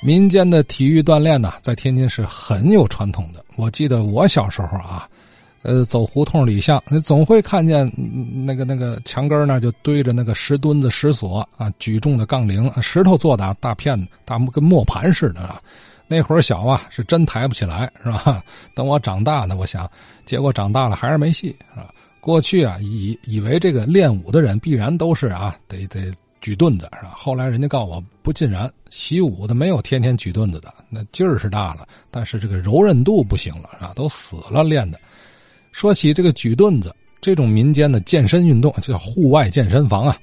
民间的体育锻炼呢，在天津是很有传统的。我记得我小时候啊，呃，走胡同里巷，总会看见那个那个墙根那就堆着那个石墩子、石锁啊，举重的杠铃，石头做的大片大跟磨盘似的啊。那会儿小啊，是真抬不起来，是吧？等我长大呢，我想，结果长大了还是没戏，是吧？过去啊，以以为这个练武的人必然都是啊，得得。举盾子是吧？后来人家告诉我不尽然，习武的没有天天举盾子的，那劲儿是大了，但是这个柔韧度不行了啊，都死了练的。说起这个举盾子这种民间的健身运动，叫户外健身房啊，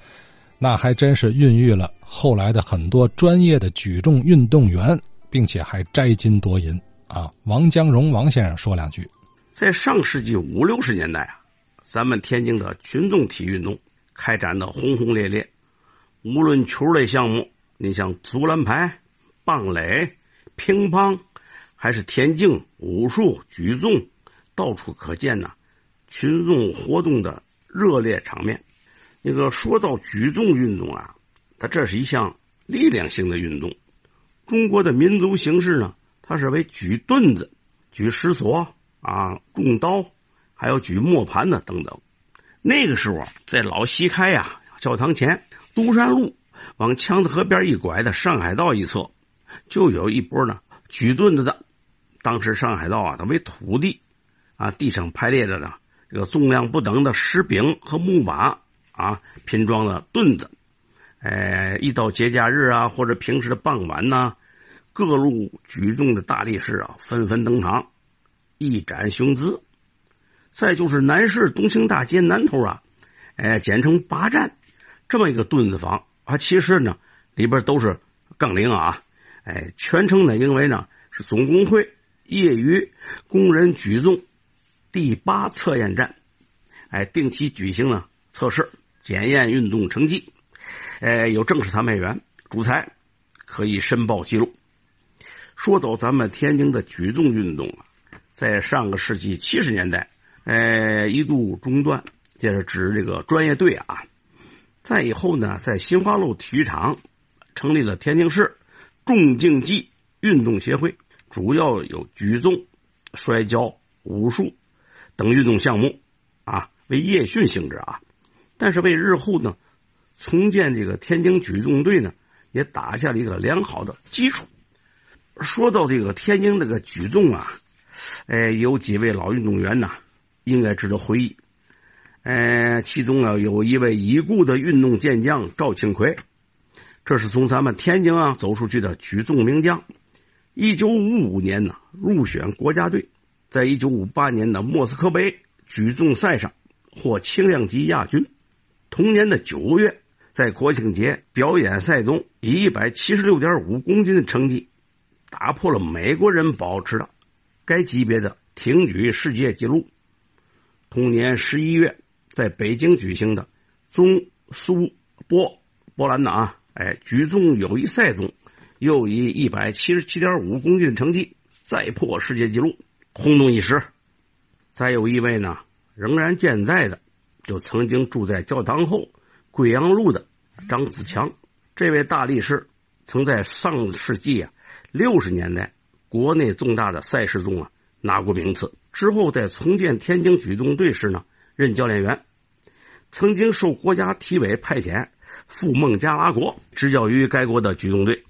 那还真是孕育了后来的很多专业的举重运动员，并且还摘金夺银啊。王江荣王先生说两句，在上世纪五六十年代啊，咱们天津的群众体育运动开展的轰轰烈烈。无论球类项目，你像足篮排、棒垒、乒乓，还是田径、武术、举重，到处可见呐，群众活动的热烈场面。那个说到举重运动啊，它这是一项力量性的运动。中国的民族形式呢，它是为举盾子、举石锁啊、重刀，还有举磨盘的等等。那个时候，在老西开呀教堂前。东山路往枪子河边一拐的上海道一侧，就有一波呢举盾子的。当时上海道啊，它为土地，啊地上排列着呢这个重量不等的石饼和木板啊拼装的盾子。哎，一到节假日啊或者平时的傍晚呢，各路举重的大力士啊纷纷登场，一展雄姿。再就是南市东兴大街南头啊，哎，简称八站。这么一个墩子房啊，其实呢里边都是杠铃啊，哎，全称呢因为呢是总工会业余工人举重第八测验站，哎，定期举行了测试检验运动成绩，哎，有正式参赛员主裁可以申报记录。说走咱们天津的举重运动啊，在上个世纪七十年代，哎，一度中断，这是指这个专业队啊。再以后呢，在新华路体育场成立了天津市重竞技运动协会，主要有举重、摔跤、武术等运动项目，啊，为业训性质啊。但是为日后呢重建这个天津举重队呢，也打下了一个良好的基础。说到这个天津这个举重啊，哎，有几位老运动员呢，应该值得回忆。哎，其中呢有一位已故的运动健将赵庆奎，这是从咱们天津啊走出去的举重名将。一九五五年呢入选国家队，在一九五八年的莫斯科杯举重赛上获轻量级亚军。同年的九月，在国庆节表演赛中以一百七十六点五公斤的成绩，打破了美国人保持的该级别的挺举世界纪录。同年十一月。在北京举行的中苏波波兰的啊，哎，举重友谊赛中，又以一百七十七点五公斤的成绩再破世界纪录，轰动一时。再有一位呢，仍然健在的，就曾经住在教堂后贵阳路的张子强，这位大力士，曾在上世纪啊六十年代国内重大的赛事中啊拿过名次，之后在重建天津举重队时呢。任教练员，曾经受国家体委派遣赴孟加拉国执教于该国的举重队。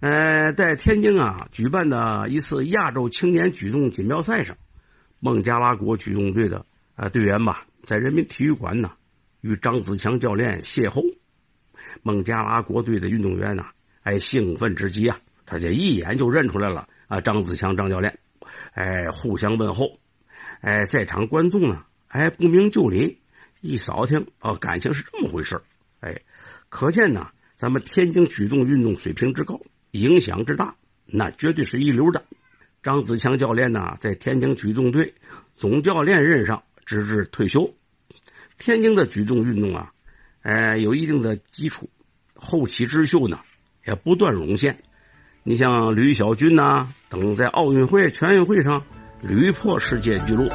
呃，在天津啊举办的一次亚洲青年举重锦标赛上，孟加拉国举重队的啊队员吧，在人民体育馆呢与张子强教练邂逅。孟加拉国队的运动员呢，哎兴奋之极啊，他就一眼就认出来了啊张子强张教练，哎互相问候，哎在场观众呢。哎，不明就里，一扫听，哦，感情是这么回事哎，可见呢，咱们天津举重运动水平之高，影响之大，那绝对是一流的。张子强教练呢，在天津举重队总教练任上直至退休。天津的举重运动啊，哎，有一定的基础，后起之秀呢，也不断涌现。你像吕小军呐等，在奥运会、全运会上屡破世界纪录。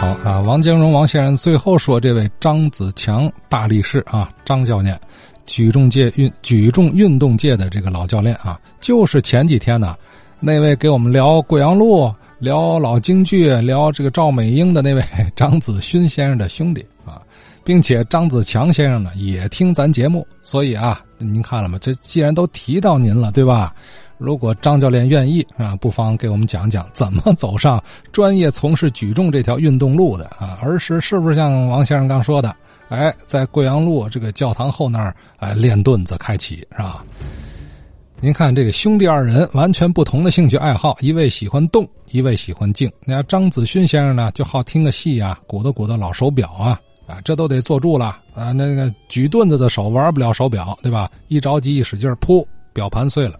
好啊，王江荣王先生最后说，这位张子强大力士。啊，张教练，举重界运举重运动界的这个老教练啊，就是前几天呢，那位给我们聊贵阳路、聊老京剧、聊这个赵美英的那位张子勋先生的兄弟啊，并且张子强先生呢也听咱节目，所以啊，您看了吗？这既然都提到您了，对吧？如果张教练愿意啊，不妨给我们讲讲怎么走上专业从事举重这条运动路的啊？儿时是不是像王先生刚说的，哎，在贵阳路这个教堂后那儿哎练盾子开启是吧？您看这个兄弟二人完全不同的兴趣爱好，一位喜欢动，一位喜欢静。那张子勋先生呢，就好听个戏啊，鼓捣鼓捣老手表啊，啊，这都得坐住了啊。那个举盾子的手玩不了手表，对吧？一着急一使劲，噗，表盘碎了。